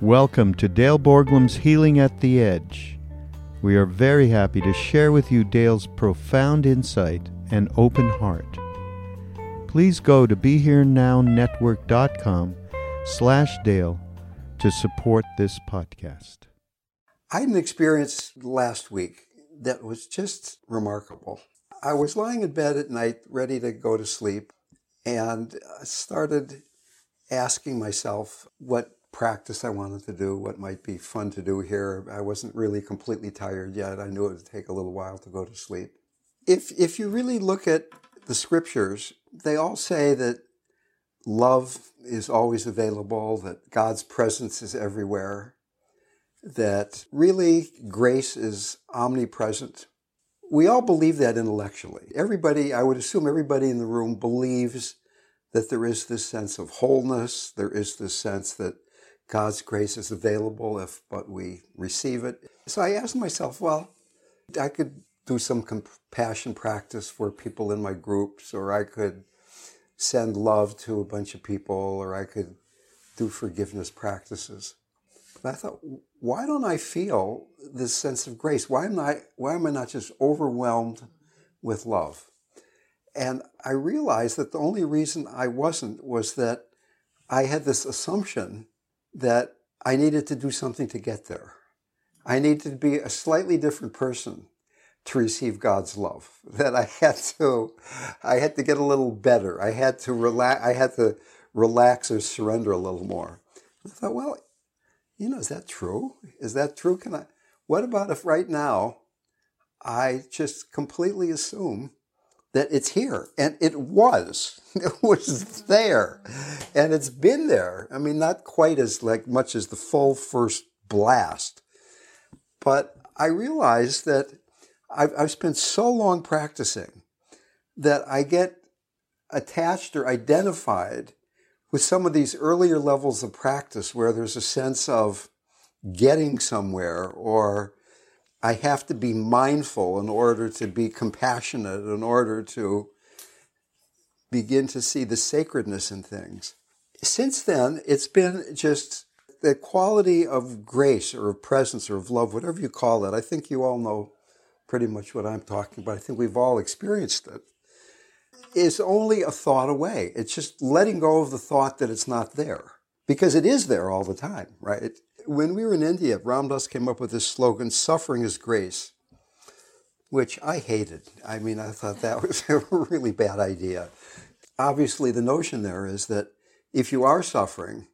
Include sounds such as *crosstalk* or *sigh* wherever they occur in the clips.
Welcome to Dale Borglum's Healing at the Edge. We are very happy to share with you Dale's profound insight and open heart. Please go to BeHereNowNetwork.com slash Dale to support this podcast. I had an experience last week that was just remarkable. I was lying in bed at night ready to go to sleep and I started asking myself what practice I wanted to do, what might be fun to do here. I wasn't really completely tired yet. I knew it would take a little while to go to sleep. If, if you really look at the scriptures, they all say that love is always available, that God's presence is everywhere, that really grace is omnipresent. We all believe that intellectually. Everybody, I would assume everybody in the room believes that there is this sense of wholeness, there is this sense that God's grace is available if but we receive it. So I asked myself, well, I could do some compassion practice for people in my groups, or I could send love to a bunch of people, or I could do forgiveness practices. But I thought, why don't I feel this sense of grace? Why am I why am I not just overwhelmed with love? And I realized that the only reason I wasn't was that I had this assumption that I needed to do something to get there. I needed to be a slightly different person to receive God's love. *laughs* That I had to, I had to get a little better. I had to relax. I had to relax or surrender a little more. I thought, well, you know, is that true? Is that true? Can I? What about if right now I just completely assume that it's here. And it was. *laughs* It was there. And it's been there. I mean, not quite as like much as the full first blast. But I realized that I've, I've spent so long practicing that I get attached or identified with some of these earlier levels of practice where there's a sense of getting somewhere or I have to be mindful in order to be compassionate, in order to begin to see the sacredness in things. Since then, it's been just the quality of grace or of presence or of love, whatever you call it. I think you all know pretty much what I'm talking about. I think we've all experienced it. it. Is only a thought away. It's just letting go of the thought that it's not there because it is there all the time, right? When we were in India, Ram Dass came up with this slogan, suffering is grace, which I hated. I mean, I thought that was *laughs* a really bad idea. Obviously, the notion there is that if you are suffering,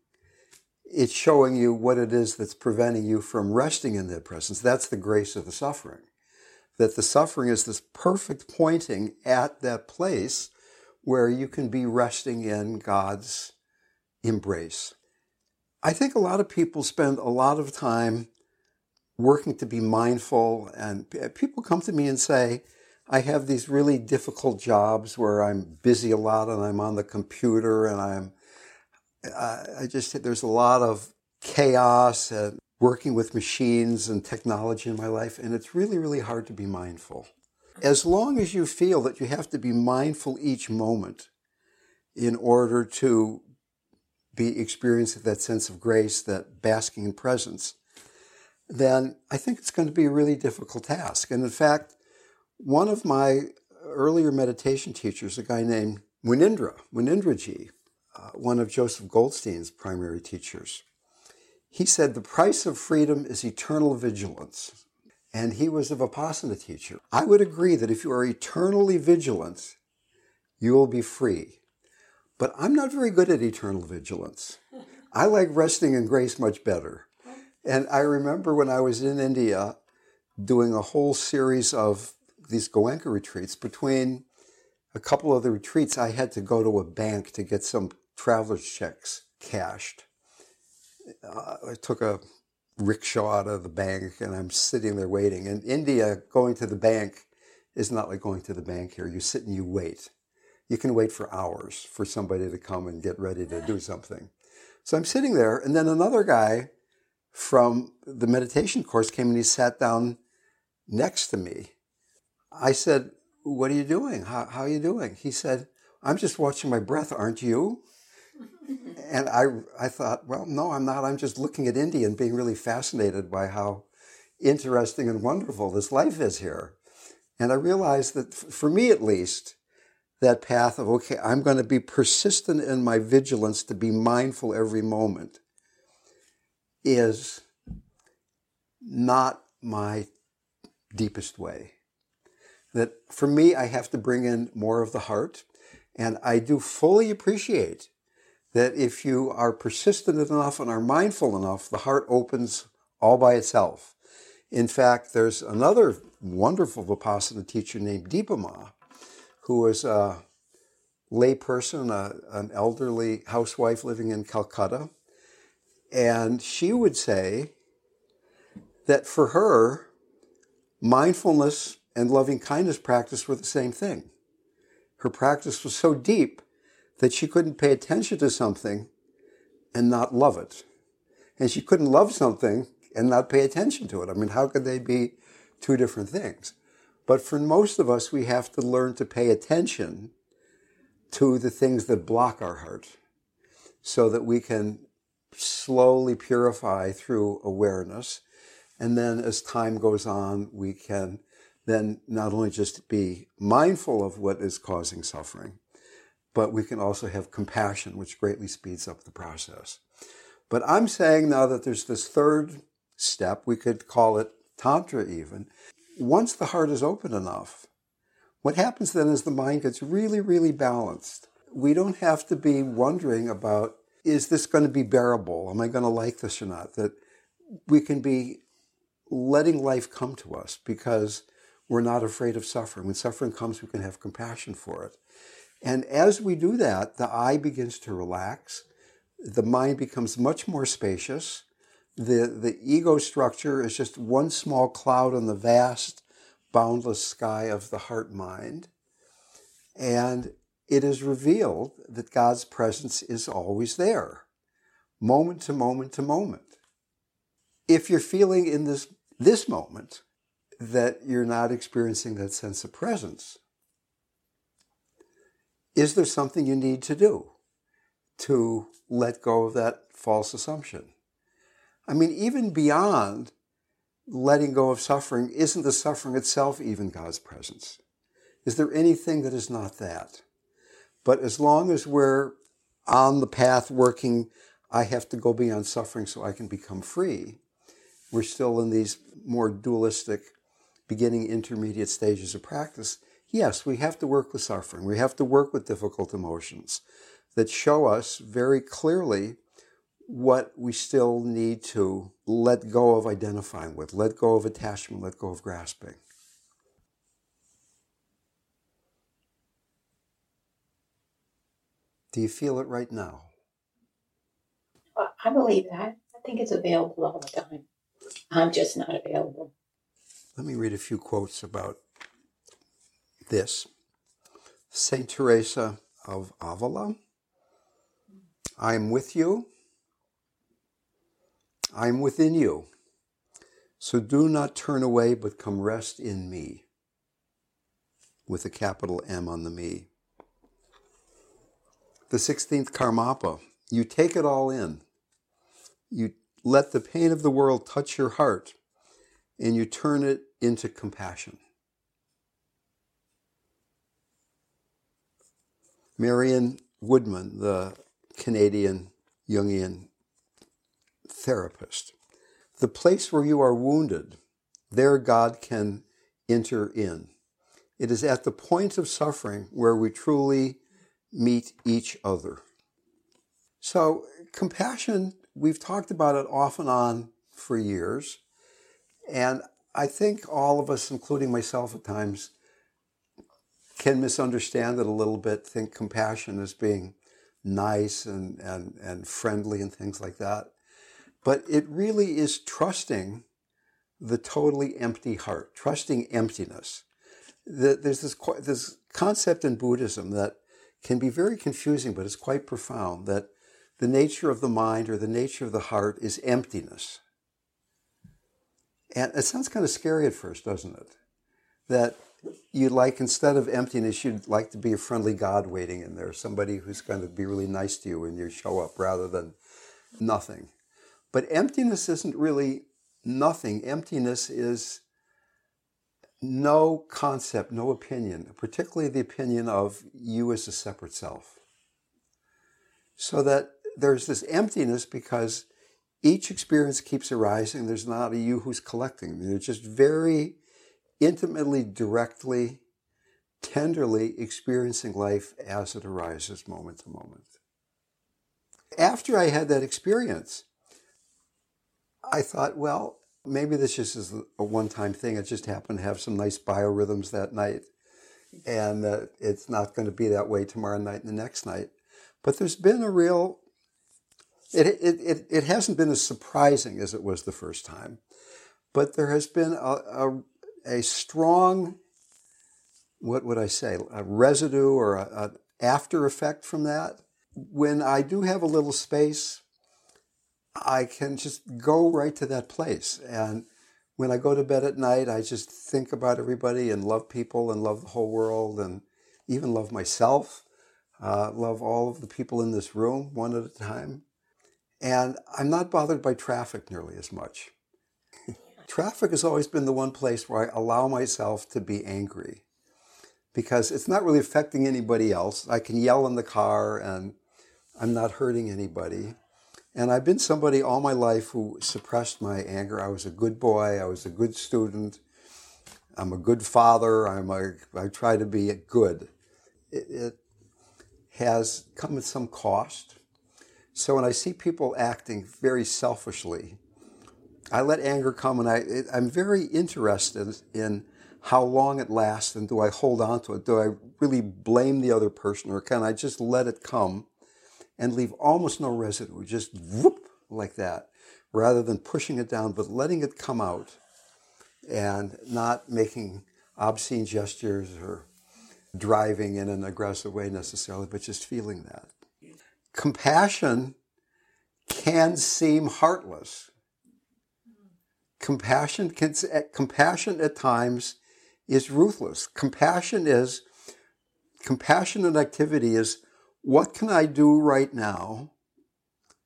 it's showing you what it is that's preventing you from resting in their presence. That's the grace of the suffering. That the suffering is this perfect pointing at that place where you can be resting in God's embrace. I think a lot of people spend a lot of time working to be mindful, and people come to me and say, I have these really difficult jobs where I'm busy a lot and I'm on the computer and I'm, I just, there's a lot of chaos and working with machines and technology in my life, and it's really, really hard to be mindful. As long as you feel that you have to be mindful each moment in order to be experiencing that sense of grace, that basking in presence, then I think it's going to be a really difficult task. And in fact, one of my earlier meditation teachers, a guy named Munindra, Munindraji, uh, one of Joseph Goldstein's primary teachers. He said the price of freedom is eternal vigilance. And he was a Vipassana teacher. I would agree that if you are eternally vigilant, you will be free. But I'm not very good at eternal vigilance. I like resting in grace much better. And I remember when I was in India doing a whole series of these Goenka retreats. Between a couple of the retreats, I had to go to a bank to get some traveler's checks cashed. Uh, I took a rickshaw out of the bank and I'm sitting there waiting. In India, going to the bank is not like going to the bank here. You sit and you wait. You can wait for hours for somebody to come and get ready to do something. So I'm sitting there, and then another guy from the meditation course came and he sat down next to me. I said, What are you doing? How, how are you doing? He said, I'm just watching my breath, aren't you? *laughs* and I, I thought, well, no, I'm not. I'm just looking at India and being really fascinated by how interesting and wonderful this life is here. And I realized that for me at least, that path of, okay, I'm going to be persistent in my vigilance to be mindful every moment is not my deepest way. That for me, I have to bring in more of the heart. And I do fully appreciate that if you are persistent enough and are mindful enough, the heart opens all by itself. In fact, there's another wonderful Vipassana teacher named Dipa Ma, who was a layperson, a, an elderly housewife living in Calcutta. And she would say that for her, mindfulness and loving kindness practice were the same thing. Her practice was so deep that she couldn't pay attention to something and not love it. And she couldn't love something and not pay attention to it. I mean, how could they be two different things? But for most of us, we have to learn to pay attention to the things that block our heart so that we can slowly purify through awareness. And then as time goes on, we can then not only just be mindful of what is causing suffering, but we can also have compassion, which greatly speeds up the process. But I'm saying now that there's this third step, we could call it Tantra even. Once the heart is open enough, what happens then is the mind gets really, really balanced. We don't have to be wondering about, is this going to be bearable? Am I going to like this or not? That we can be letting life come to us because we're not afraid of suffering. When suffering comes, we can have compassion for it. And as we do that, the I begins to relax, the mind becomes much more spacious. The, the ego structure is just one small cloud on the vast, boundless sky of the heart mind. And it is revealed that God's presence is always there, moment to moment to moment. If you're feeling in this, this moment that you're not experiencing that sense of presence, is there something you need to do to let go of that false assumption? I mean, even beyond letting go of suffering, isn't the suffering itself even God's presence? Is there anything that is not that? But as long as we're on the path working, I have to go beyond suffering so I can become free, we're still in these more dualistic beginning intermediate stages of practice yes, we have to work with suffering. We have to work with difficult emotions that show us very clearly what we still need to let go of identifying with, let go of attachment, let go of grasping. Do you feel it right now? Uh, I believe that. I think it's available all the time. I'm just not available. Let me read a few quotes about this Saint Teresa of Avila. I am with you. I am within you. So do not turn away, but come rest in me. With a capital M on the me. The 16th Karmapa. You take it all in. You let the pain of the world touch your heart and you turn it into compassion. Marion Woodman, the Canadian Jungian therapist. The place where you are wounded, there God can enter in. It is at the point of suffering where we truly meet each other. So, compassion, we've talked about it off and on for years. And I think all of us, including myself at times, can misunderstand it a little bit, think compassion as being nice and, and, and friendly and things like that. But it really is trusting the totally empty heart, trusting emptiness. There's this, this concept in Buddhism that can be very confusing, but it's quite profound that the nature of the mind or the nature of the heart is emptiness. And it sounds kind of scary at first, doesn't it? That you'd like, instead of emptiness, you'd like to be a friendly God waiting in there, somebody who's going to be really nice to you when you show up rather than nothing. But emptiness isn't really nothing. Emptiness is no concept, no opinion, particularly the opinion of you as a separate self. So that there's this emptiness because each experience keeps arising. There's not a you who's collecting. They're just very intimately, directly, tenderly experiencing life as it arises moment to moment. After I had that experience, I thought, well, maybe this just is a one time thing. It just happened to have some nice biorhythms that night. And uh, it's not going to be that way tomorrow night and the next night. But there's been a real it, it, it, it hasn't been as surprising as it was the first time, but there has been a, a, a strong, what would I say, a residue or an after effect from that. When I do have a little space, I can just go right to that place. And when I go to bed at night, I just think about everybody and love people and love the whole world and even love myself, uh, love all of the people in this room one at a time. And I'm not bothered by traffic nearly as much. *laughs* traffic has always been the one place where I allow myself to be angry because it's not really affecting anybody else. I can yell in the car and I'm not hurting anybody. And I've been somebody all my life who suppressed my anger. I was a good boy, I was a good student, I'm a good father, I'm a, I try to be good. It, it has come at some cost. So when I see people acting very selfishly, I let anger come and I, it, I'm very interested in how long it lasts and do I hold on to it? Do I really blame the other person or can I just let it come and leave almost no residue, just whoop, like that, rather than pushing it down, but letting it come out and not making obscene gestures or driving in an aggressive way necessarily, but just feeling that compassion can seem heartless. Compassion can, compassion at times is ruthless. Compassion is, compassionate activity is what can I do right now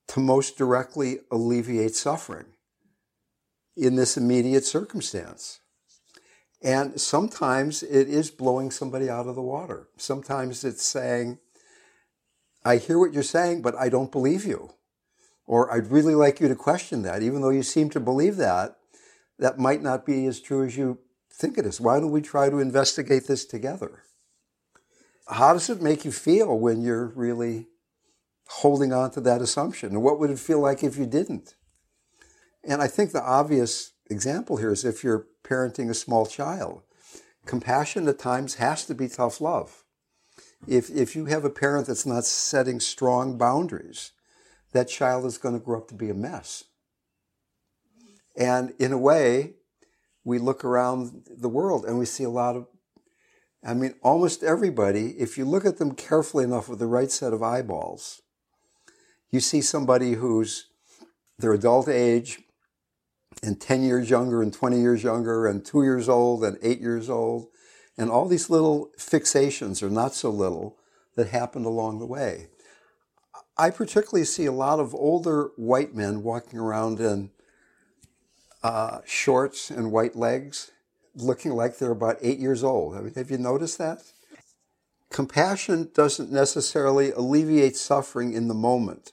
to most directly alleviate suffering in this immediate circumstance? And sometimes it is blowing somebody out of the water. Sometimes it's saying, I hear what you're saying, but I don't believe you. Or I'd really like you to question that, even though you seem to believe that, that might not be as true as you think it is. Why don't we try to investigate this together? How does it make you feel when you're really holding on to that assumption? And what would it feel like if you didn't? And I think the obvious example here is if you're parenting a small child. Compassion at times has to be tough love if, if you have a parent that's not setting strong boundaries, that child is going to grow up to be a mess. And in a way, we look around the world and we see a lot of, I mean, almost everybody, if you look at them carefully enough with the right set of eyeballs, you see somebody who's their adult age and 10 years younger and 20 years younger and two years old and eight years old and all these little fixations, or not so little, that happened along the way. I particularly see a lot of older white men walking around in uh, shorts and white legs, looking like they're about eight years old. I mean, have you noticed that? Compassion doesn't necessarily alleviate suffering in the moment,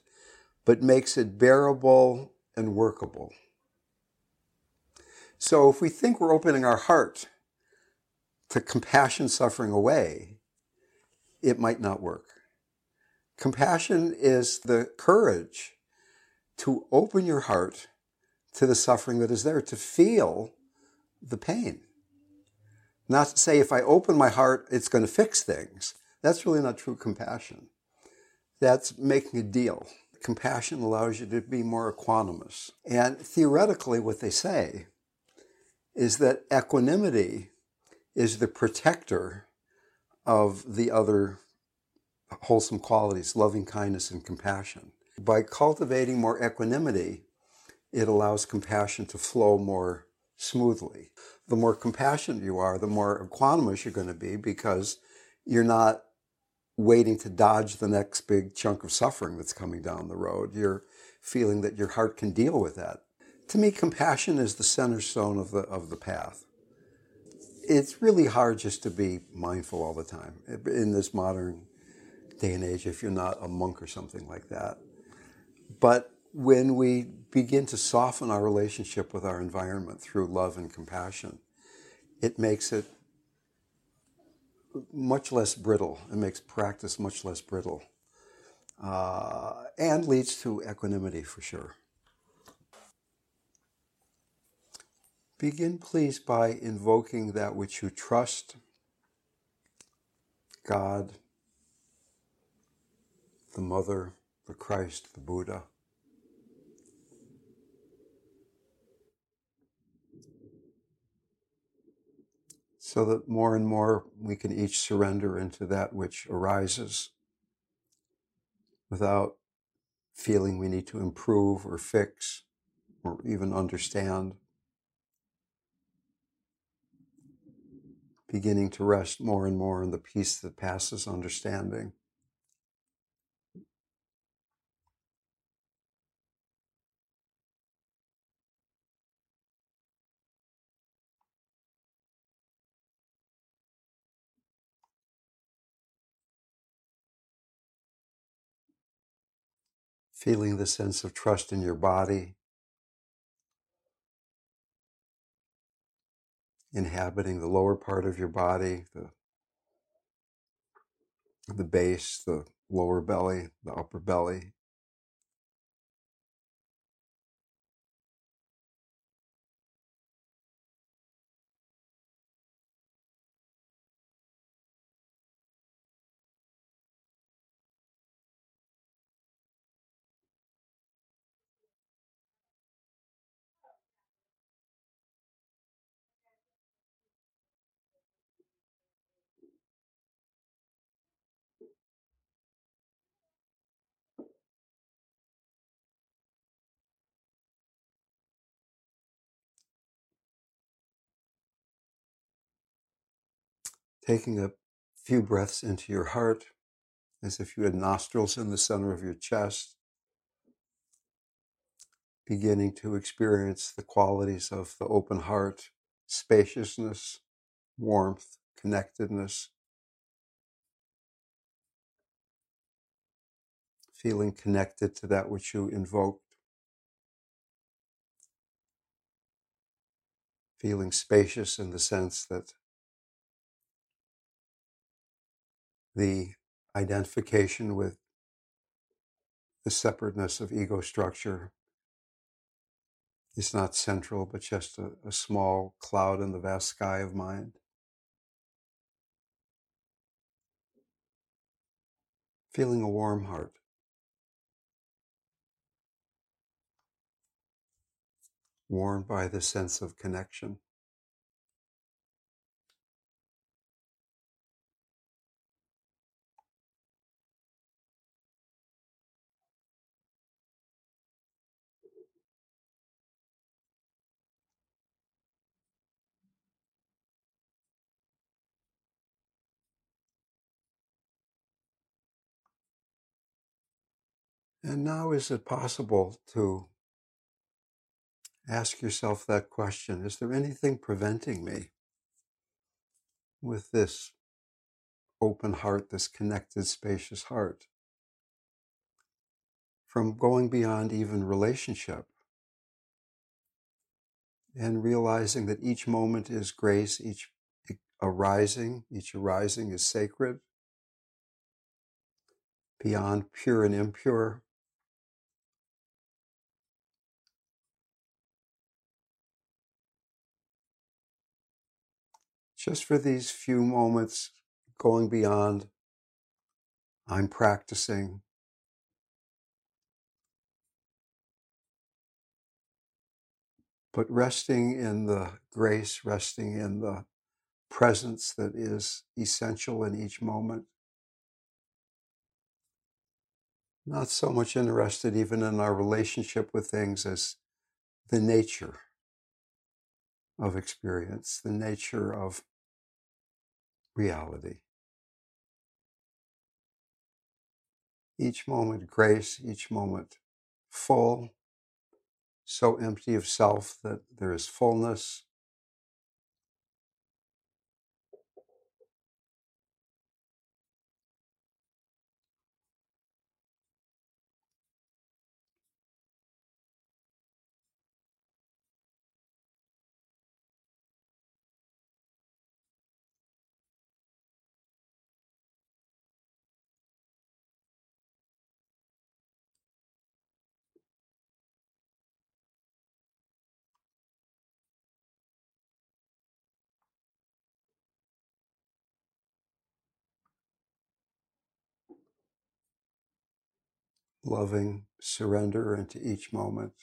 but makes it bearable and workable. So if we think we're opening our heart to compassion suffering away, it might not work. Compassion is the courage to open your heart to the suffering that is there, to feel the pain. Not to say if I open my heart, it's going to fix things. That's really not true compassion. That's making a deal. Compassion allows you to be more equanimous. And theoretically, what they say is that equanimity is the protector of the other wholesome qualities, loving kindness and compassion. By cultivating more equanimity, it allows compassion to flow more smoothly. The more compassionate you are, the more equanimous you're going to be because you're not waiting to dodge the next big chunk of suffering that's coming down the road. You're feeling that your heart can deal with that. To me, compassion is the center stone of the, of the path. It's really hard just to be mindful all the time in this modern day and age if you're not a monk or something like that. But when we begin to soften our relationship with our environment through love and compassion, it makes it much less brittle. It makes practice much less brittle. Uh, and leads to equanimity for sure. Begin, please, by invoking that which you trust God, the Mother, the Christ, the Buddha. So that more and more we can each surrender into that which arises without feeling we need to improve or fix or even understand. Beginning to rest more and more in the peace that passes understanding. Feeling the sense of trust in your body, inhabiting the lower part of your body, the, the base, the lower belly, the upper belly. Taking a few breaths into your heart as if you had nostrils in the center of your chest, beginning to experience the qualities of the open heart, spaciousness, warmth, connectedness, feeling connected to that which you invoked, feeling spacious in the sense that the identification with the separateness of ego structure is not central, but just a, a small cloud in the vast sky of mind. Feeling a warm heart. Warmed by the sense of connection. And now, is it possible to ask yourself that question? Is there anything preventing me with this open heart, this connected, spacious heart. From going beyond even relationship and realizing that each moment is grace, each arising, each arising is sacred, beyond pure and impure. Just for these few moments, going beyond, I'm practicing. But resting in the grace, resting in the presence that is essential in each moment. Not so much interested even in our relationship with things as the nature of experience, the nature of reality. Each moment grace, each moment full, so empty of self that there is fullness. Loving surrender into each moment.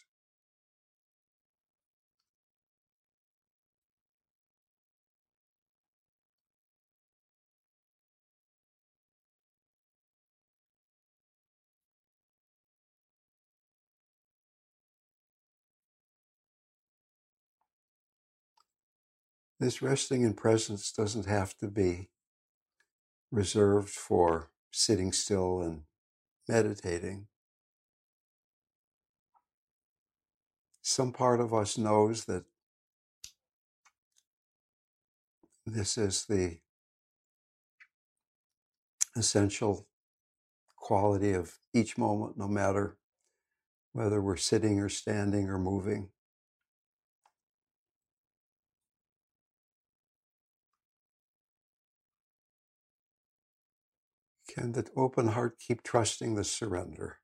This resting in presence doesn't have to be reserved for sitting still and meditating. Some part of us knows that this is the essential quality of each moment, no matter whether we're sitting or standing or moving. Can that open heart keep trusting the surrender?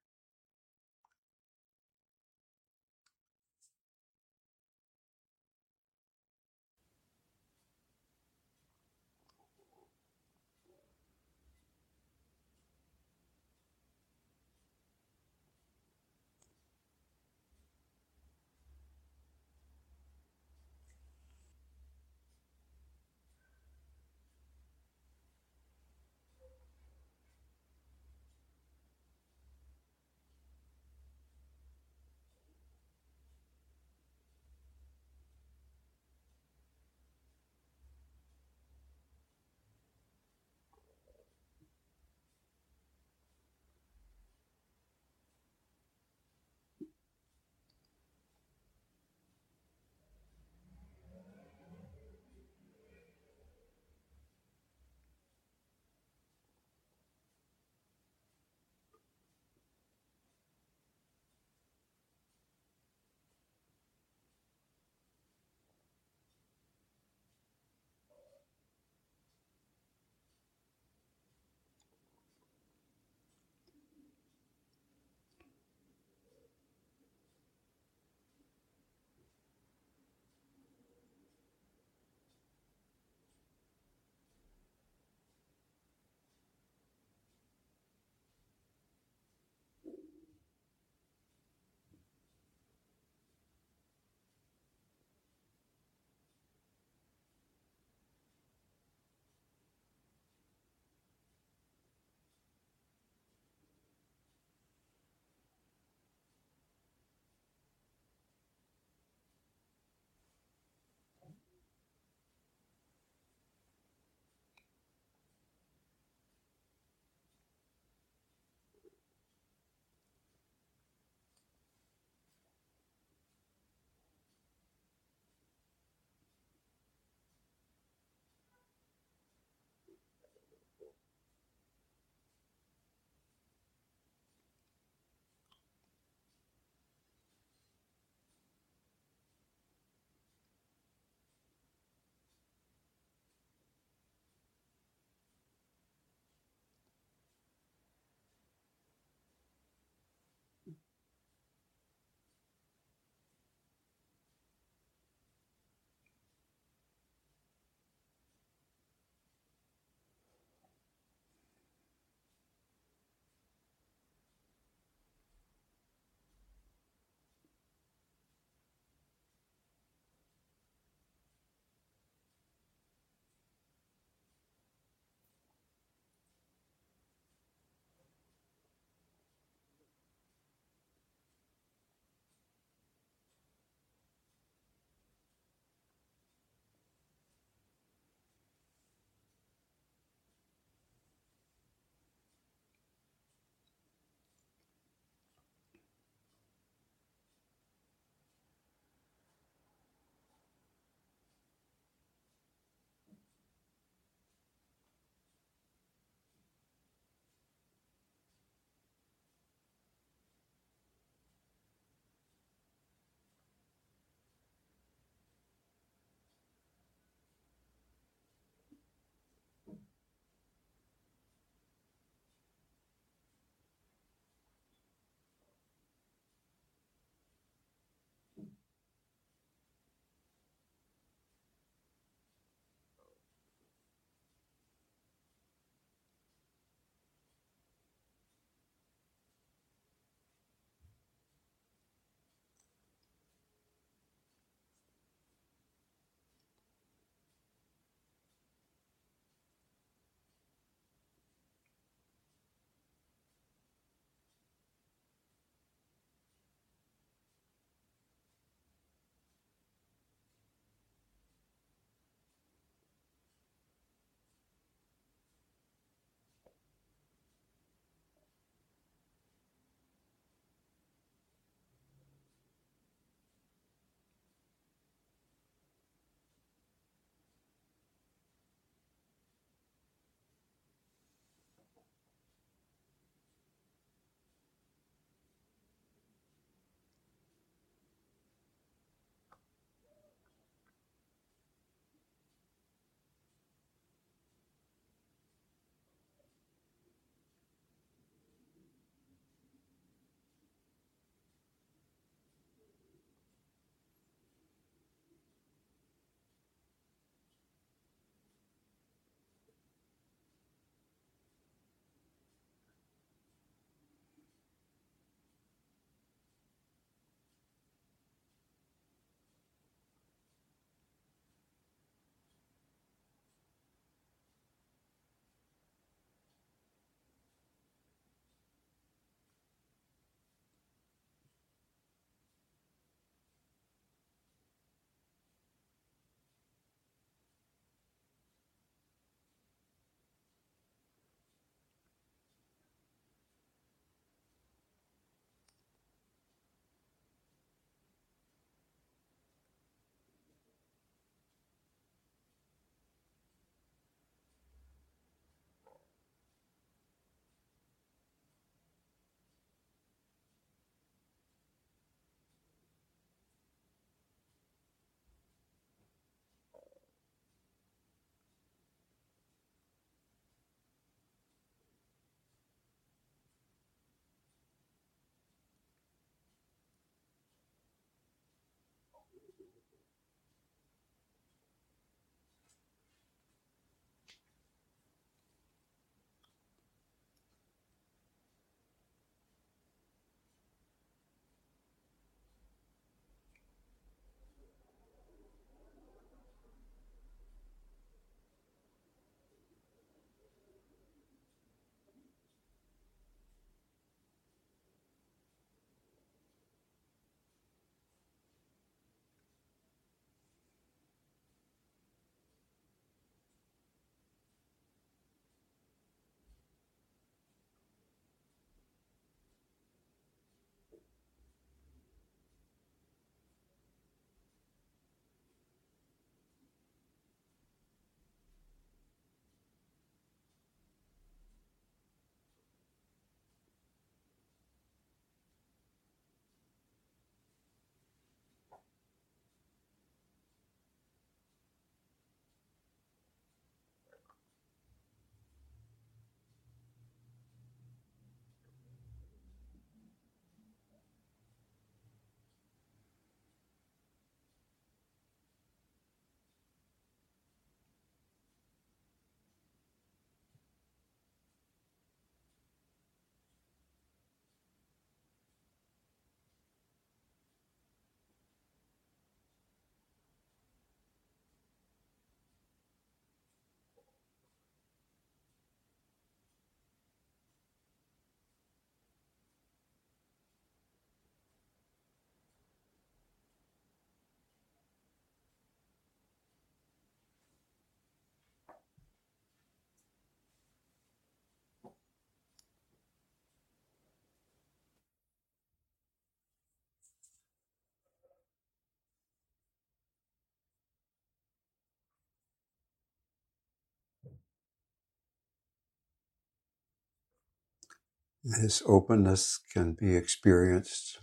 This openness can be experienced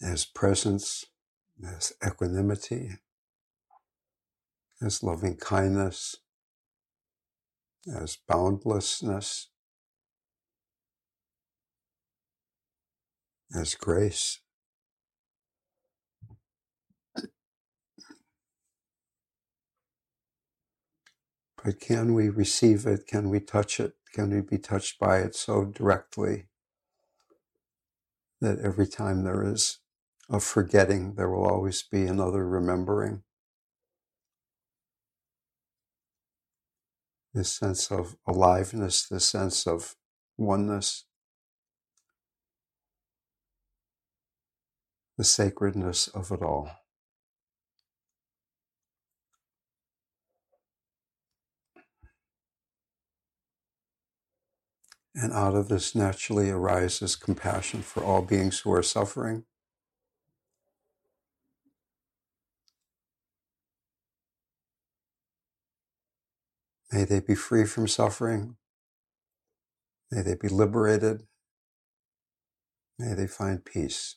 as presence, as equanimity, as loving kindness, as boundlessness, as grace. But can we receive it? Can we touch it? Can we be touched by it so directly that every time there is a forgetting, there will always be another remembering? This sense of aliveness, this sense of oneness, the sacredness of it all. And out of this naturally arises compassion for all beings who are suffering. May they be free from suffering. May they be liberated. May they find peace.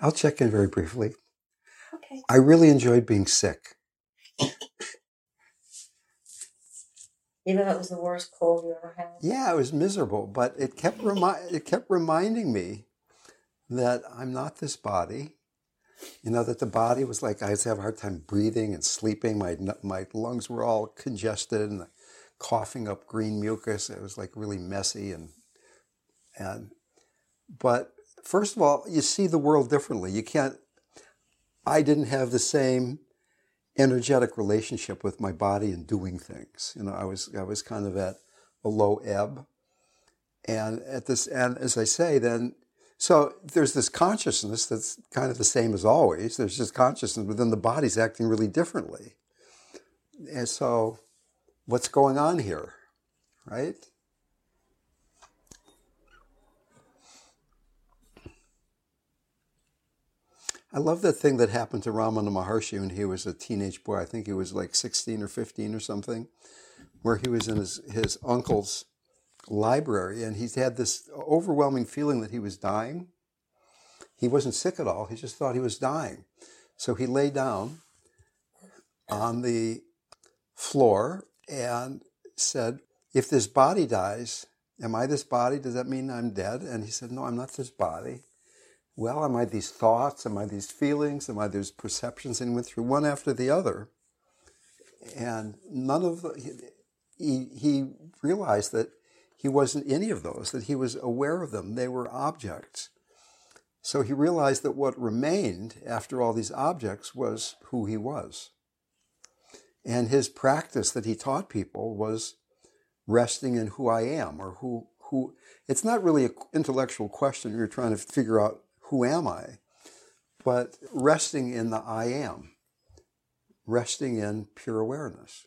I'll check in very briefly. Okay. I really enjoyed being sick. Even though it was the worst cold you ever had. Yeah, it was miserable, but it kept remi- it kept reminding me that I'm not this body. You know that the body was like I used to have a hard time breathing and sleeping. My my lungs were all congested and coughing up green mucus. It was like really messy and and but first of all, you see the world differently. You can't. I didn't have the same energetic relationship with my body and doing things. You know, I was I was kind of at a low ebb, and at this and as I say, then so there's this consciousness that's kind of the same as always. There's just consciousness, but then the body's acting really differently. And so, what's going on here, right? I love that thing that happened to Ramana Maharshi when he was a teenage boy. I think he was like 16 or 15 or something, where he was in his, his uncle's library and he had this overwhelming feeling that he was dying. He wasn't sick at all, he just thought he was dying. So he lay down on the floor and said, If this body dies, am I this body? Does that mean I'm dead? And he said, No, I'm not this body well, am I these thoughts? Am I these feelings? Am I these perceptions? And went through one after the other. And none of the, he, he realized that he wasn't any of those, that he was aware of them. They were objects. So he realized that what remained after all these objects was who he was. And his practice that he taught people was resting in who I am or who, who it's not really an intellectual question. You're trying to figure out who am I? But resting in the I am, resting in pure awareness.